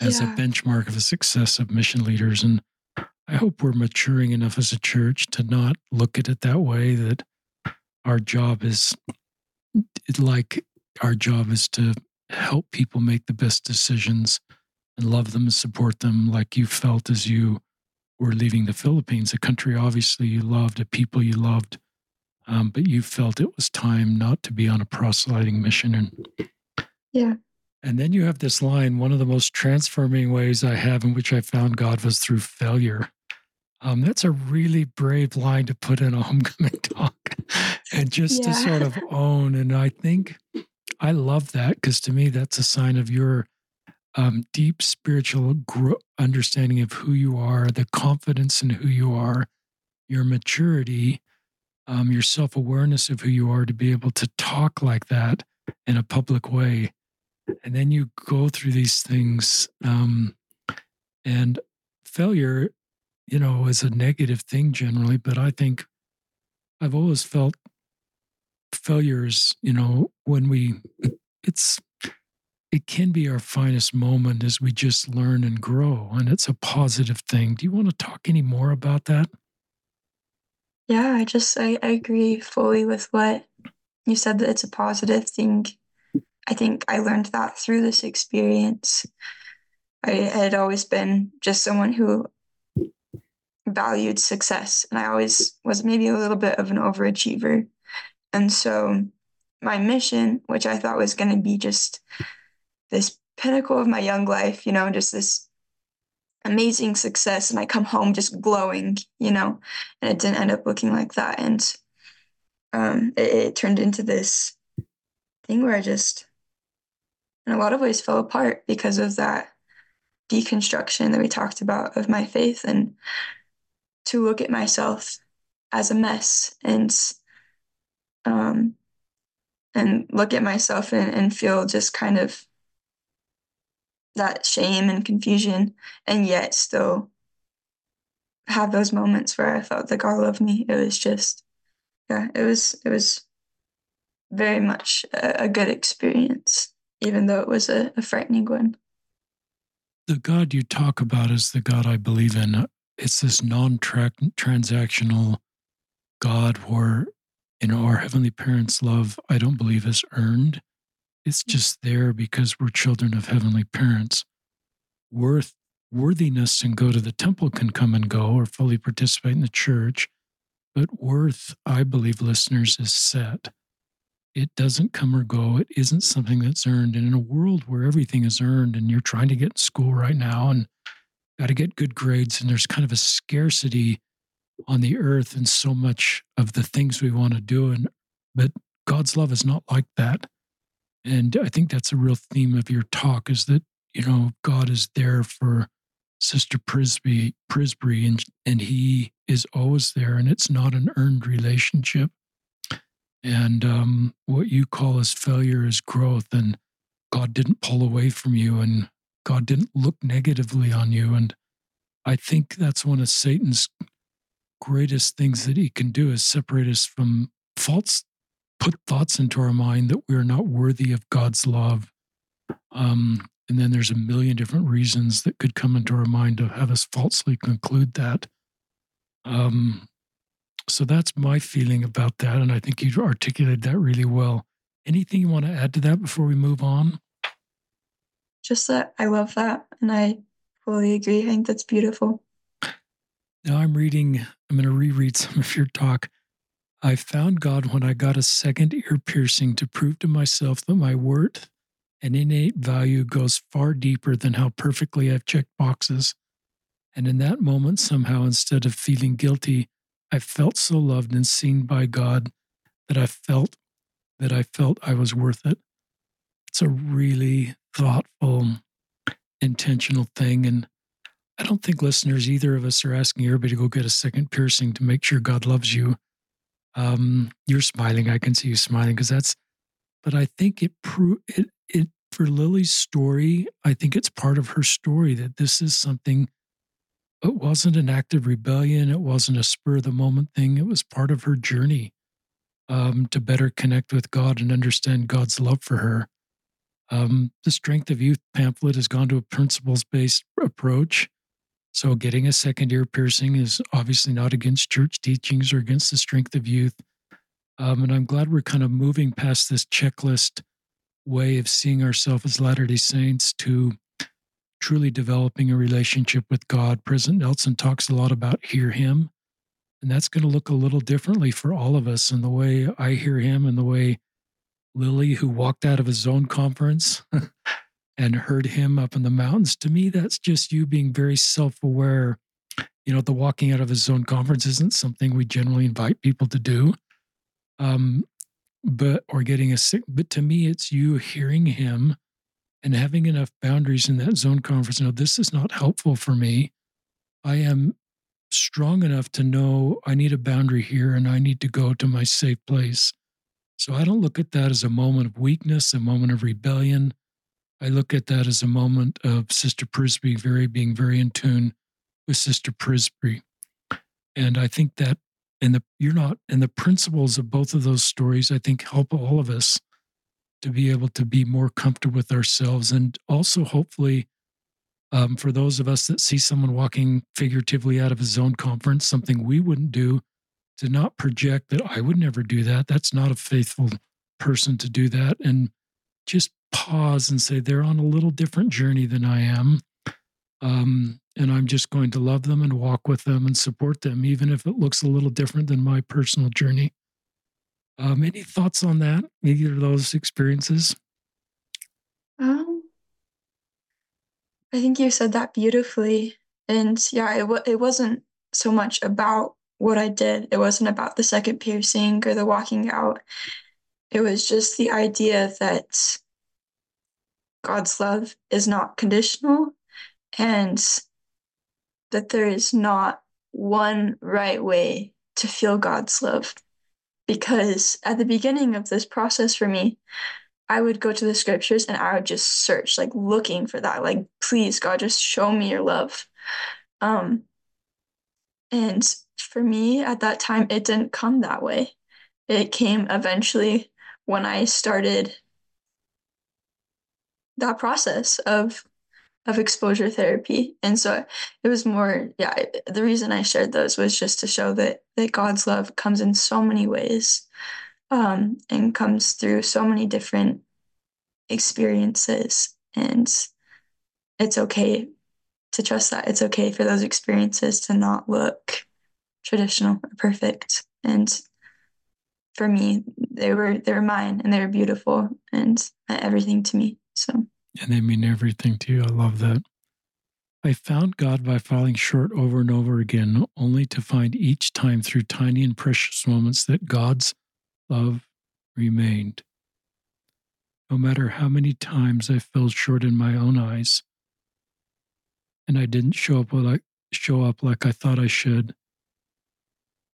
as yeah. a benchmark of the success of mission leaders. And I hope we're maturing enough as a church to not look at it that way, that our job is like our job is to help people make the best decisions and love them and support them like you felt as you were leaving the Philippines, a country obviously you loved, a people you loved, um, but you felt it was time not to be on a proselyting mission. And yeah. And then you have this line one of the most transforming ways I have in which I found God was through failure. Um, that's a really brave line to put in a homecoming talk and just yeah. to sort of own. And I think I love that because to me, that's a sign of your um, deep spiritual gro- understanding of who you are, the confidence in who you are, your maturity, um, your self awareness of who you are to be able to talk like that in a public way. And then you go through these things. Um, and failure, you know, is a negative thing generally, but I think I've always felt failures, you know, when we, it's, it can be our finest moment as we just learn and grow, and it's a positive thing. Do you want to talk any more about that? Yeah, I just, I, I agree fully with what you said that it's a positive thing. I think I learned that through this experience. I had always been just someone who valued success, and I always was maybe a little bit of an overachiever. And so my mission, which I thought was going to be just this pinnacle of my young life, you know, just this amazing success, and I come home just glowing, you know, and it didn't end up looking like that. And um, it, it turned into this thing where I just, in a lot of ways, fell apart because of that deconstruction that we talked about of my faith and to look at myself as a mess and um, and look at myself and, and feel just kind of that shame and confusion, and yet still have those moments where I felt that God loved me. It was just, yeah, it was it was very much a, a good experience, even though it was a, a frightening one. The God you talk about is the God I believe in. It's this non-transactional God where you know, our Heavenly Parents' love, I don't believe, is earned. It's mm. just there because we're children of Heavenly Parents. Worth, worthiness and go to the temple can come and go or fully participate in the church. But worth, I believe, listeners, is set. It doesn't come or go. It isn't something that's earned. And in a world where everything is earned and you're trying to get in school right now and got to get good grades, and there's kind of a scarcity on the earth and so much of the things we want to do and but God's love is not like that. And I think that's a real theme of your talk is that, you know, God is there for Sister Prisbrey, Prisbrey, and, and he is always there, and it's not an earned relationship. And um, what you call as failure is growth, and God didn't pull away from you, and God didn't look negatively on you. And I think that's one of Satan's greatest things that he can do is separate us from false, put thoughts into our mind that we are not worthy of God's love. Um, and then there's a million different reasons that could come into our mind to have us falsely conclude that. Um, so that's my feeling about that. And I think you articulated that really well. Anything you want to add to that before we move on? Just that I love that. And I fully agree. I think that's beautiful. Now I'm reading, I'm going to reread some of your talk. I found God when I got a second ear piercing to prove to myself that my worth and innate value goes far deeper than how perfectly I've checked boxes. And in that moment, somehow, instead of feeling guilty, I felt so loved and seen by God that I felt that I felt I was worth it. It's a really thoughtful, intentional thing. And I don't think listeners, either of us, are asking everybody to go get a second piercing to make sure God loves you. Um, you're smiling. I can see you smiling because that's. But I think it pro- it it for Lily's story. I think it's part of her story that this is something. It wasn't an act of rebellion. It wasn't a spur of the moment thing. It was part of her journey um, to better connect with God and understand God's love for her. Um, the Strength of Youth pamphlet has gone to a principles based approach. So, getting a second ear piercing is obviously not against church teachings or against the strength of youth. Um, and I'm glad we're kind of moving past this checklist way of seeing ourselves as Latter day Saints to truly developing a relationship with God. President Nelson talks a lot about hear Him. And that's going to look a little differently for all of us. And the way I hear Him and the way Lily, who walked out of a zone conference and heard him up in the mountains. To me, that's just you being very self aware. You know, the walking out of a zone conference isn't something we generally invite people to do. Um, but or getting a sick, but to me, it's you hearing him and having enough boundaries in that zone conference. No, this is not helpful for me. I am strong enough to know I need a boundary here and I need to go to my safe place. So I don't look at that as a moment of weakness, a moment of rebellion. I look at that as a moment of Sister Prisbrey very being very in tune with Sister Prisbrey. And I think that and the you're not and the principles of both of those stories I think help all of us to be able to be more comfortable with ourselves and also hopefully um, for those of us that see someone walking figuratively out of a zone conference, something we wouldn't do to not project that I would never do that. That's not a faithful person to do that. And just pause and say, they're on a little different journey than I am. Um, and I'm just going to love them and walk with them and support them, even if it looks a little different than my personal journey. Um, any thoughts on that? Either of those experiences? Um, I think you said that beautifully. And yeah, it, w- it wasn't so much about what I did. It wasn't about the second piercing or the walking out. It was just the idea that God's love is not conditional and that there is not one right way to feel God's love. Because at the beginning of this process for me, I would go to the scriptures and I would just search, like looking for that, like, please, God, just show me your love. Um, and for me at that time, it didn't come that way. It came eventually when I started that process of of exposure therapy. And so it was more, yeah, the reason I shared those was just to show that that God's love comes in so many ways um, and comes through so many different experiences. And it's okay to trust that. It's okay for those experiences to not look traditional or perfect. And for me, they were they were mine and they were beautiful and uh, everything to me. So and they mean everything to you. I love that. I found God by falling short over and over again, only to find each time through tiny and precious moments that God's love remained. No matter how many times I fell short in my own eyes, and I didn't show up like show up like I thought I should,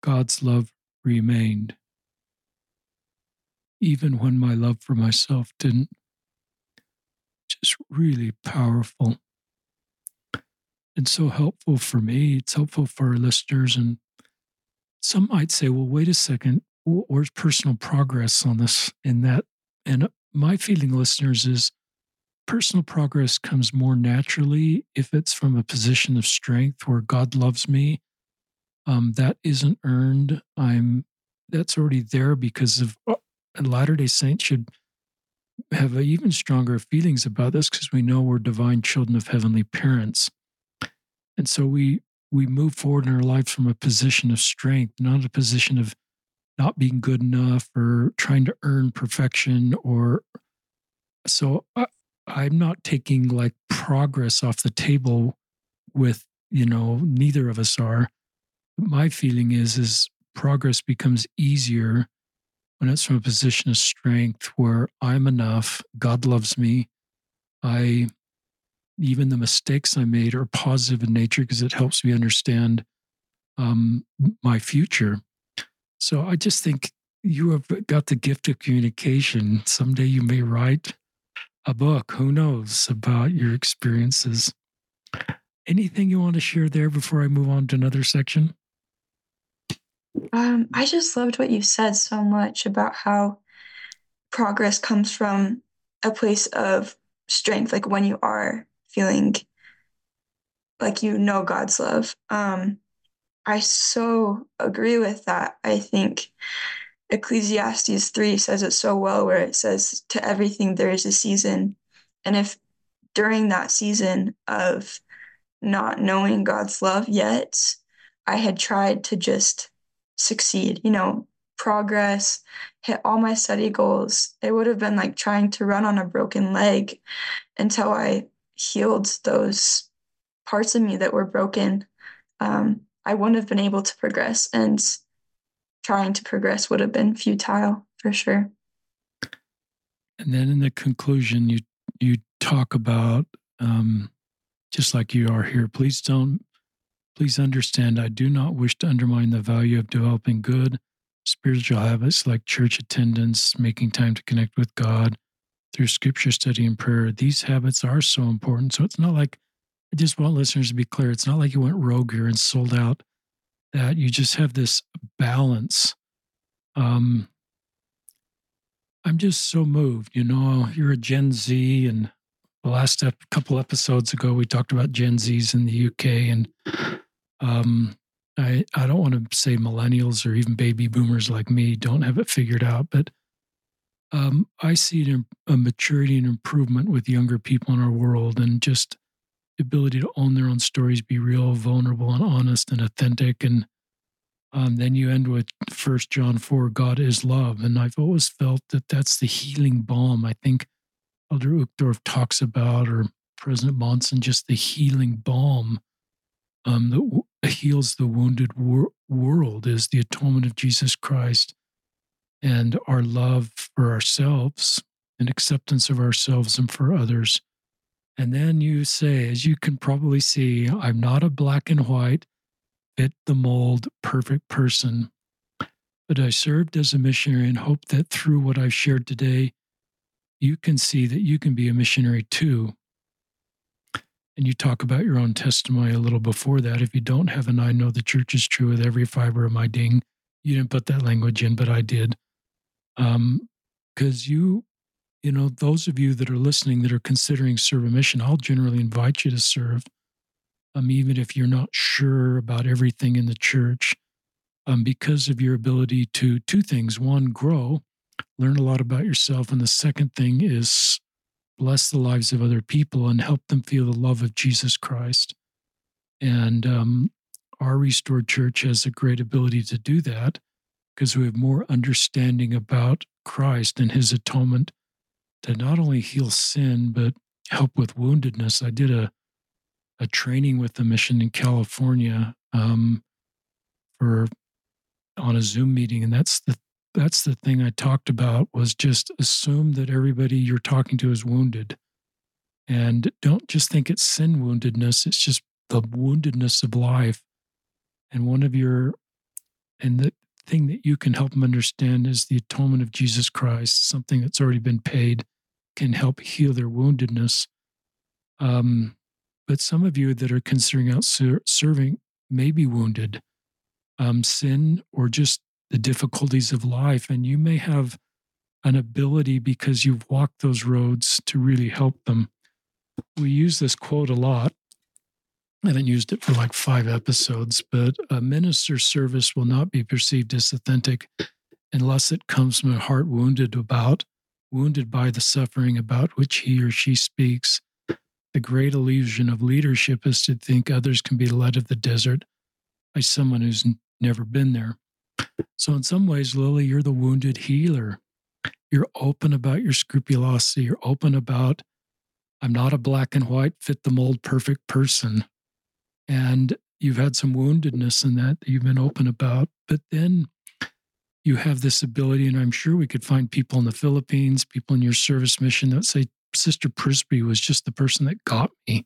God's love remained. Even when my love for myself didn't. Just really powerful and so helpful for me. It's helpful for our listeners. And some might say, well, wait a second, where's personal progress on this in that? And my feeling, listeners, is personal progress comes more naturally if it's from a position of strength where God loves me um, that isn't earned. I'm that's already there because of uh, Latter Day Saints should have even stronger feelings about this because we know we're divine children of heavenly parents. And so we we move forward in our lives from a position of strength, not a position of not being good enough or trying to earn perfection or so I, i'm not taking like progress off the table with you know neither of us are my feeling is is progress becomes easier when it's from a position of strength where i'm enough god loves me i even the mistakes i made are positive in nature because it helps me understand um, my future so I just think you have got the gift of communication. Someday you may write a book, who knows, about your experiences. Anything you want to share there before I move on to another section? Um, I just loved what you said so much about how progress comes from a place of strength, like when you are feeling like you know God's love. Um, I so agree with that. I think Ecclesiastes 3 says it so well, where it says, To everything there is a season. And if during that season of not knowing God's love yet, I had tried to just succeed, you know, progress, hit all my study goals, it would have been like trying to run on a broken leg until I healed those parts of me that were broken. Um, I wouldn't have been able to progress, and trying to progress would have been futile for sure. And then in the conclusion, you you talk about um, just like you are here. Please don't. Please understand. I do not wish to undermine the value of developing good spiritual habits like church attendance, making time to connect with God through scripture study and prayer. These habits are so important. So it's not like I just want listeners to be clear. It's not like you went rogue here and sold out. That you just have this balance. Um, I'm just so moved. You know, you're a Gen Z, and the last ep- couple episodes ago we talked about Gen Zs in the UK, and um, I I don't want to say millennials or even baby boomers like me don't have it figured out, but um, I see a maturity and improvement with younger people in our world, and just the ability to own their own stories, be real, vulnerable, and honest and authentic. And um, then you end with First John four, God is love, and I've always felt that that's the healing balm. I think Elder Uchtdorf talks about, or President Monson, just the healing balm um, that heals the wounded wor- world is the atonement of Jesus Christ and our love for ourselves and acceptance of ourselves and for others and then you say, as you can probably see, I'm not a black and white, fit the mold, perfect person. But I served as a missionary and hope that through what I've shared today, you can see that you can be a missionary too. And you talk about your own testimony a little before that. If you don't have an I know the church is true with every fiber of my being, you didn't put that language in, but I did. Um, because you you know, those of you that are listening that are considering serve a mission, I'll generally invite you to serve, um, even if you're not sure about everything in the church, um, because of your ability to two things: one, grow, learn a lot about yourself, and the second thing is bless the lives of other people and help them feel the love of Jesus Christ. And um, our restored church has a great ability to do that because we have more understanding about Christ and His atonement to not only heal sin but help with woundedness. I did a a training with the mission in California um, for on a Zoom meeting, and that's the that's the thing I talked about was just assume that everybody you're talking to is wounded, and don't just think it's sin woundedness. It's just the woundedness of life, and one of your and the thing that you can help them understand is the atonement of Jesus Christ, something that's already been paid can help heal their woundedness. Um, but some of you that are considering out ser- serving may be wounded, um, sin, or just the difficulties of life. And you may have an ability because you've walked those roads to really help them. We use this quote a lot. I haven't used it for like five episodes, but a minister's service will not be perceived as authentic unless it comes from a heart wounded about wounded by the suffering about which he or she speaks. the great illusion of leadership is to think others can be led of the desert by someone who's never been there. So, in some ways, Lily, you're the wounded healer. You're open about your scrupulosity. You're open about, I'm not a black and white, fit the mold, perfect person. And you've had some woundedness in that, that you've been open about. But then you have this ability, and I'm sure we could find people in the Philippines, people in your service mission that say, Sister Prisbrey was just the person that got me.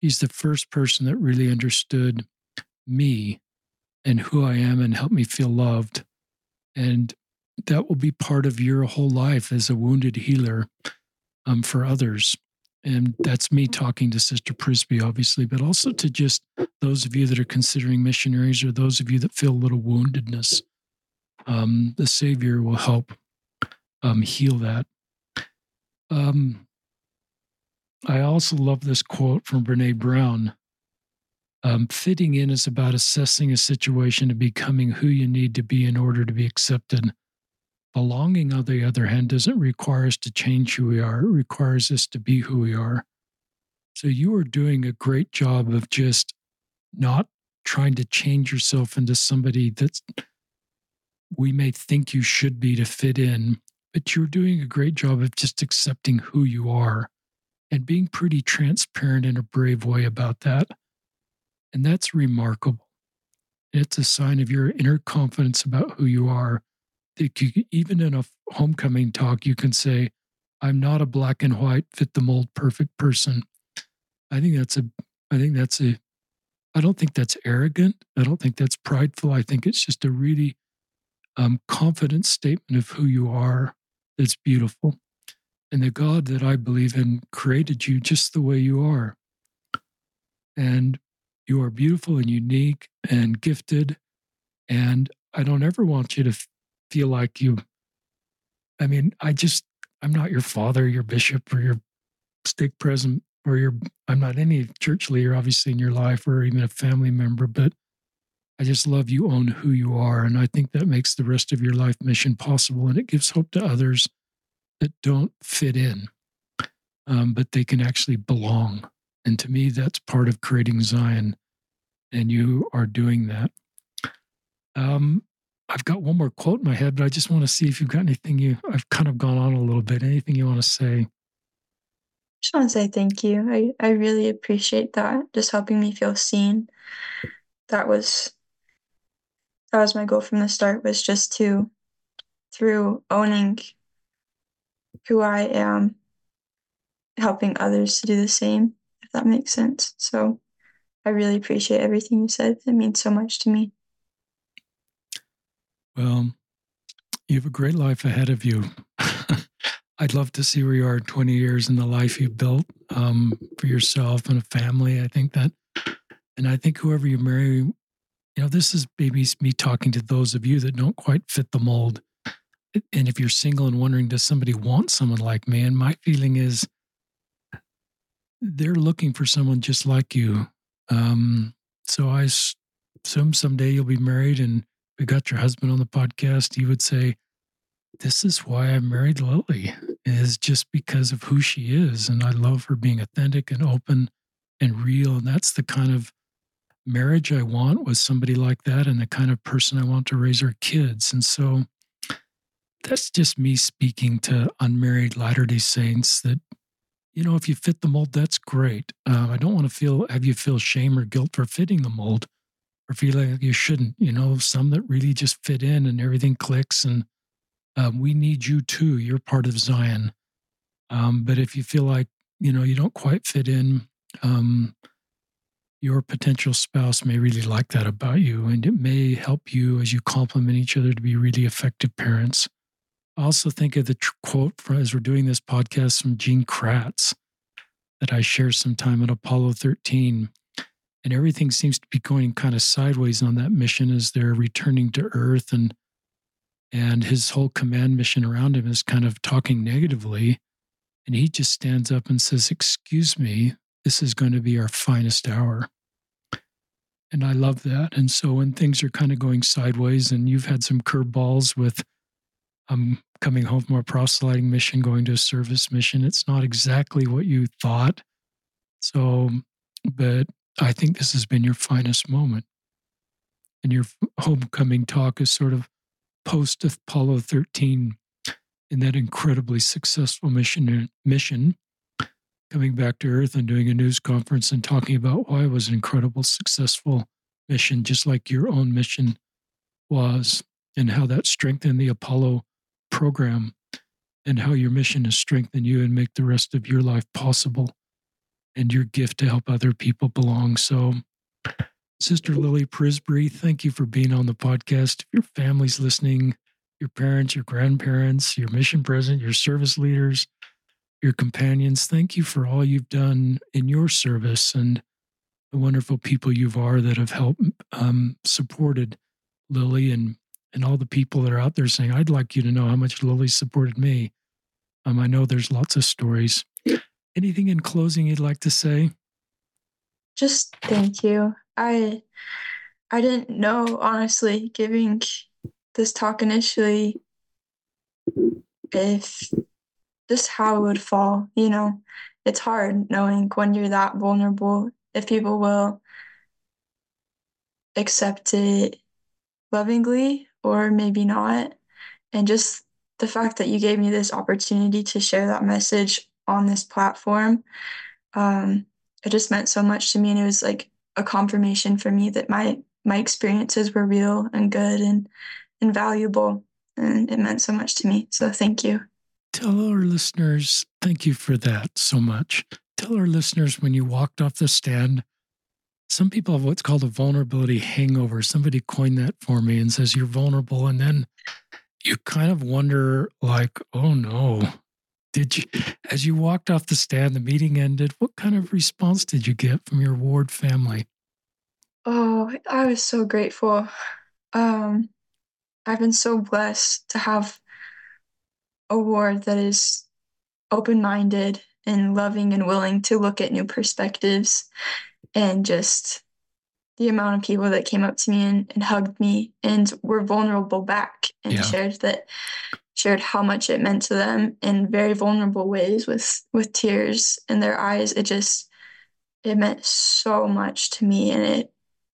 He's the first person that really understood me and who I am and help me feel loved. And that will be part of your whole life as a wounded healer um, for others. And that's me talking to Sister Prisbrey, obviously, but also to just those of you that are considering missionaries or those of you that feel a little woundedness. Um, the Savior will help um, heal that. Um, I also love this quote from Brene Brown. Um, fitting in is about assessing a situation and becoming who you need to be in order to be accepted. Belonging, on the other hand, doesn't require us to change who we are, it requires us to be who we are. So you are doing a great job of just not trying to change yourself into somebody that we may think you should be to fit in, but you're doing a great job of just accepting who you are and being pretty transparent in a brave way about that. And that's remarkable. It's a sign of your inner confidence about who you are. That even in a homecoming talk, you can say, I'm not a black and white, fit the mold, perfect person. I think that's a, I think that's a, I don't think that's arrogant. I don't think that's prideful. I think it's just a really um, confident statement of who you are that's beautiful. And the God that I believe in created you just the way you are. And you are beautiful and unique and gifted. And I don't ever want you to feel like you, I mean, I just, I'm not your father, your bishop, or your stake president, or your, I'm not any church leader, obviously, in your life, or even a family member, but I just love you own who you are. And I think that makes the rest of your life mission possible. And it gives hope to others that don't fit in, um, but they can actually belong. And to me, that's part of creating Zion. And you are doing that. Um, I've got one more quote in my head, but I just want to see if you've got anything you, I've kind of gone on a little bit. Anything you want to say? just want to say thank you. I, I really appreciate that. Just helping me feel seen. That was that was my goal from the start was just to through owning who I am, helping others to do the same If that makes sense. So I really appreciate everything you said. It means so much to me. Well, you have a great life ahead of you. I'd love to see where you are in 20 years in the life you've built um, for yourself and a family. I think that, and I think whoever you marry, you know, this is maybe me talking to those of you that don't quite fit the mold. And if you're single and wondering, does somebody want someone like me? And my feeling is, they're looking for someone just like you. Um, so I assume someday you'll be married and we got your husband on the podcast. He would say, This is why I married Lily, is just because of who she is. And I love her being authentic and open and real. And that's the kind of marriage I want with somebody like that and the kind of person I want to raise our kids. And so that's just me speaking to unmarried Latter day Saints that you know, if you fit the mold, that's great. Uh, I don't want to feel have you feel shame or guilt for fitting the mold, or feel like you shouldn't. You know, some that really just fit in and everything clicks, and um, we need you too. You're part of Zion. Um, but if you feel like you know you don't quite fit in, um, your potential spouse may really like that about you, and it may help you as you complement each other to be really effective parents. Also think of the tr- quote from, as we're doing this podcast from Gene Kranz that I shared sometime at Apollo 13. And everything seems to be going kind of sideways on that mission as they're returning to Earth and and his whole command mission around him is kind of talking negatively. And he just stands up and says, Excuse me, this is going to be our finest hour. And I love that. And so when things are kind of going sideways and you've had some curveballs with I'm coming home from a proselyting mission, going to a service mission. It's not exactly what you thought. So, but I think this has been your finest moment. And your homecoming talk is sort of post Apollo 13 in that incredibly successful mission mission coming back to earth and doing a news conference and talking about why it was an incredible successful mission just like your own mission was and how that strengthened the apollo program and how your mission has strengthened you and make the rest of your life possible and your gift to help other people belong. So, Sister Lily Prisbrey, thank you for being on the podcast. If your family's listening, your parents, your grandparents, your mission president, your service leaders, your companions, thank you for all you've done in your service and the wonderful people you have are that have helped um, supported Lily and and all the people that are out there saying, I'd like you to know how much Lily supported me. Um, I know there's lots of stories. Anything in closing you'd like to say? Just thank you. I I didn't know honestly giving this talk initially if just how it would fall, you know. It's hard knowing when you're that vulnerable if people will accept it lovingly or maybe not. And just the fact that you gave me this opportunity to share that message on this platform, um, it just meant so much to me. And it was like a confirmation for me that my my experiences were real and good and and valuable. And it meant so much to me. So thank you. Tell our listeners, thank you for that so much. Tell our listeners when you walked off the stand, some people have what's called a vulnerability hangover. Somebody coined that for me and says you're vulnerable. And then you kind of wonder, like, oh no, did you, as you walked off the stand, the meeting ended, what kind of response did you get from your ward family? Oh, I was so grateful. Um, I've been so blessed to have a ward that is open minded and loving and willing to look at new perspectives and just the amount of people that came up to me and, and hugged me and were vulnerable back and yeah. shared that shared how much it meant to them in very vulnerable ways with with tears in their eyes it just it meant so much to me and it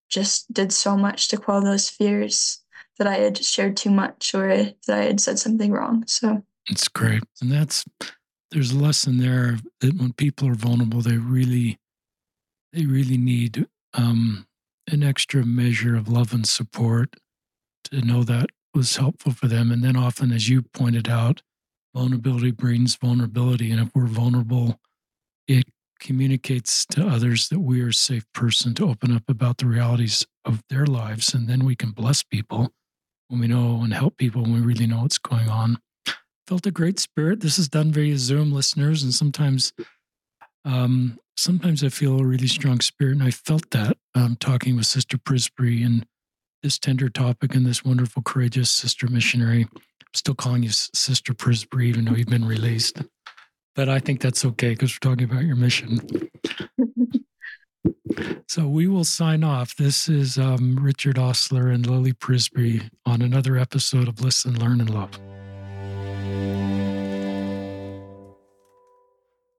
just did so much to quell those fears that I had shared too much or that I had said something wrong. So it's great. And that's there's a lesson there that when people are vulnerable, they really they really need um, an extra measure of love and support to know that was helpful for them. And then often, as you pointed out, vulnerability brings vulnerability. And if we're vulnerable, it communicates to others that we are a safe person to open up about the realities of their lives. And then we can bless people when we know and help people when we really know what's going on. Felt a great spirit. This is done via Zoom, listeners, and sometimes um, sometimes I feel a really strong spirit, and I felt that um, talking with Sister Prisbrey and this tender topic and this wonderful, courageous sister missionary. I'm still calling you Sister Prisbrey, even though you've been released. But I think that's okay because we're talking about your mission. so we will sign off. This is um, Richard Ostler and Lily Prisbrey on another episode of Listen, Learn, and Love.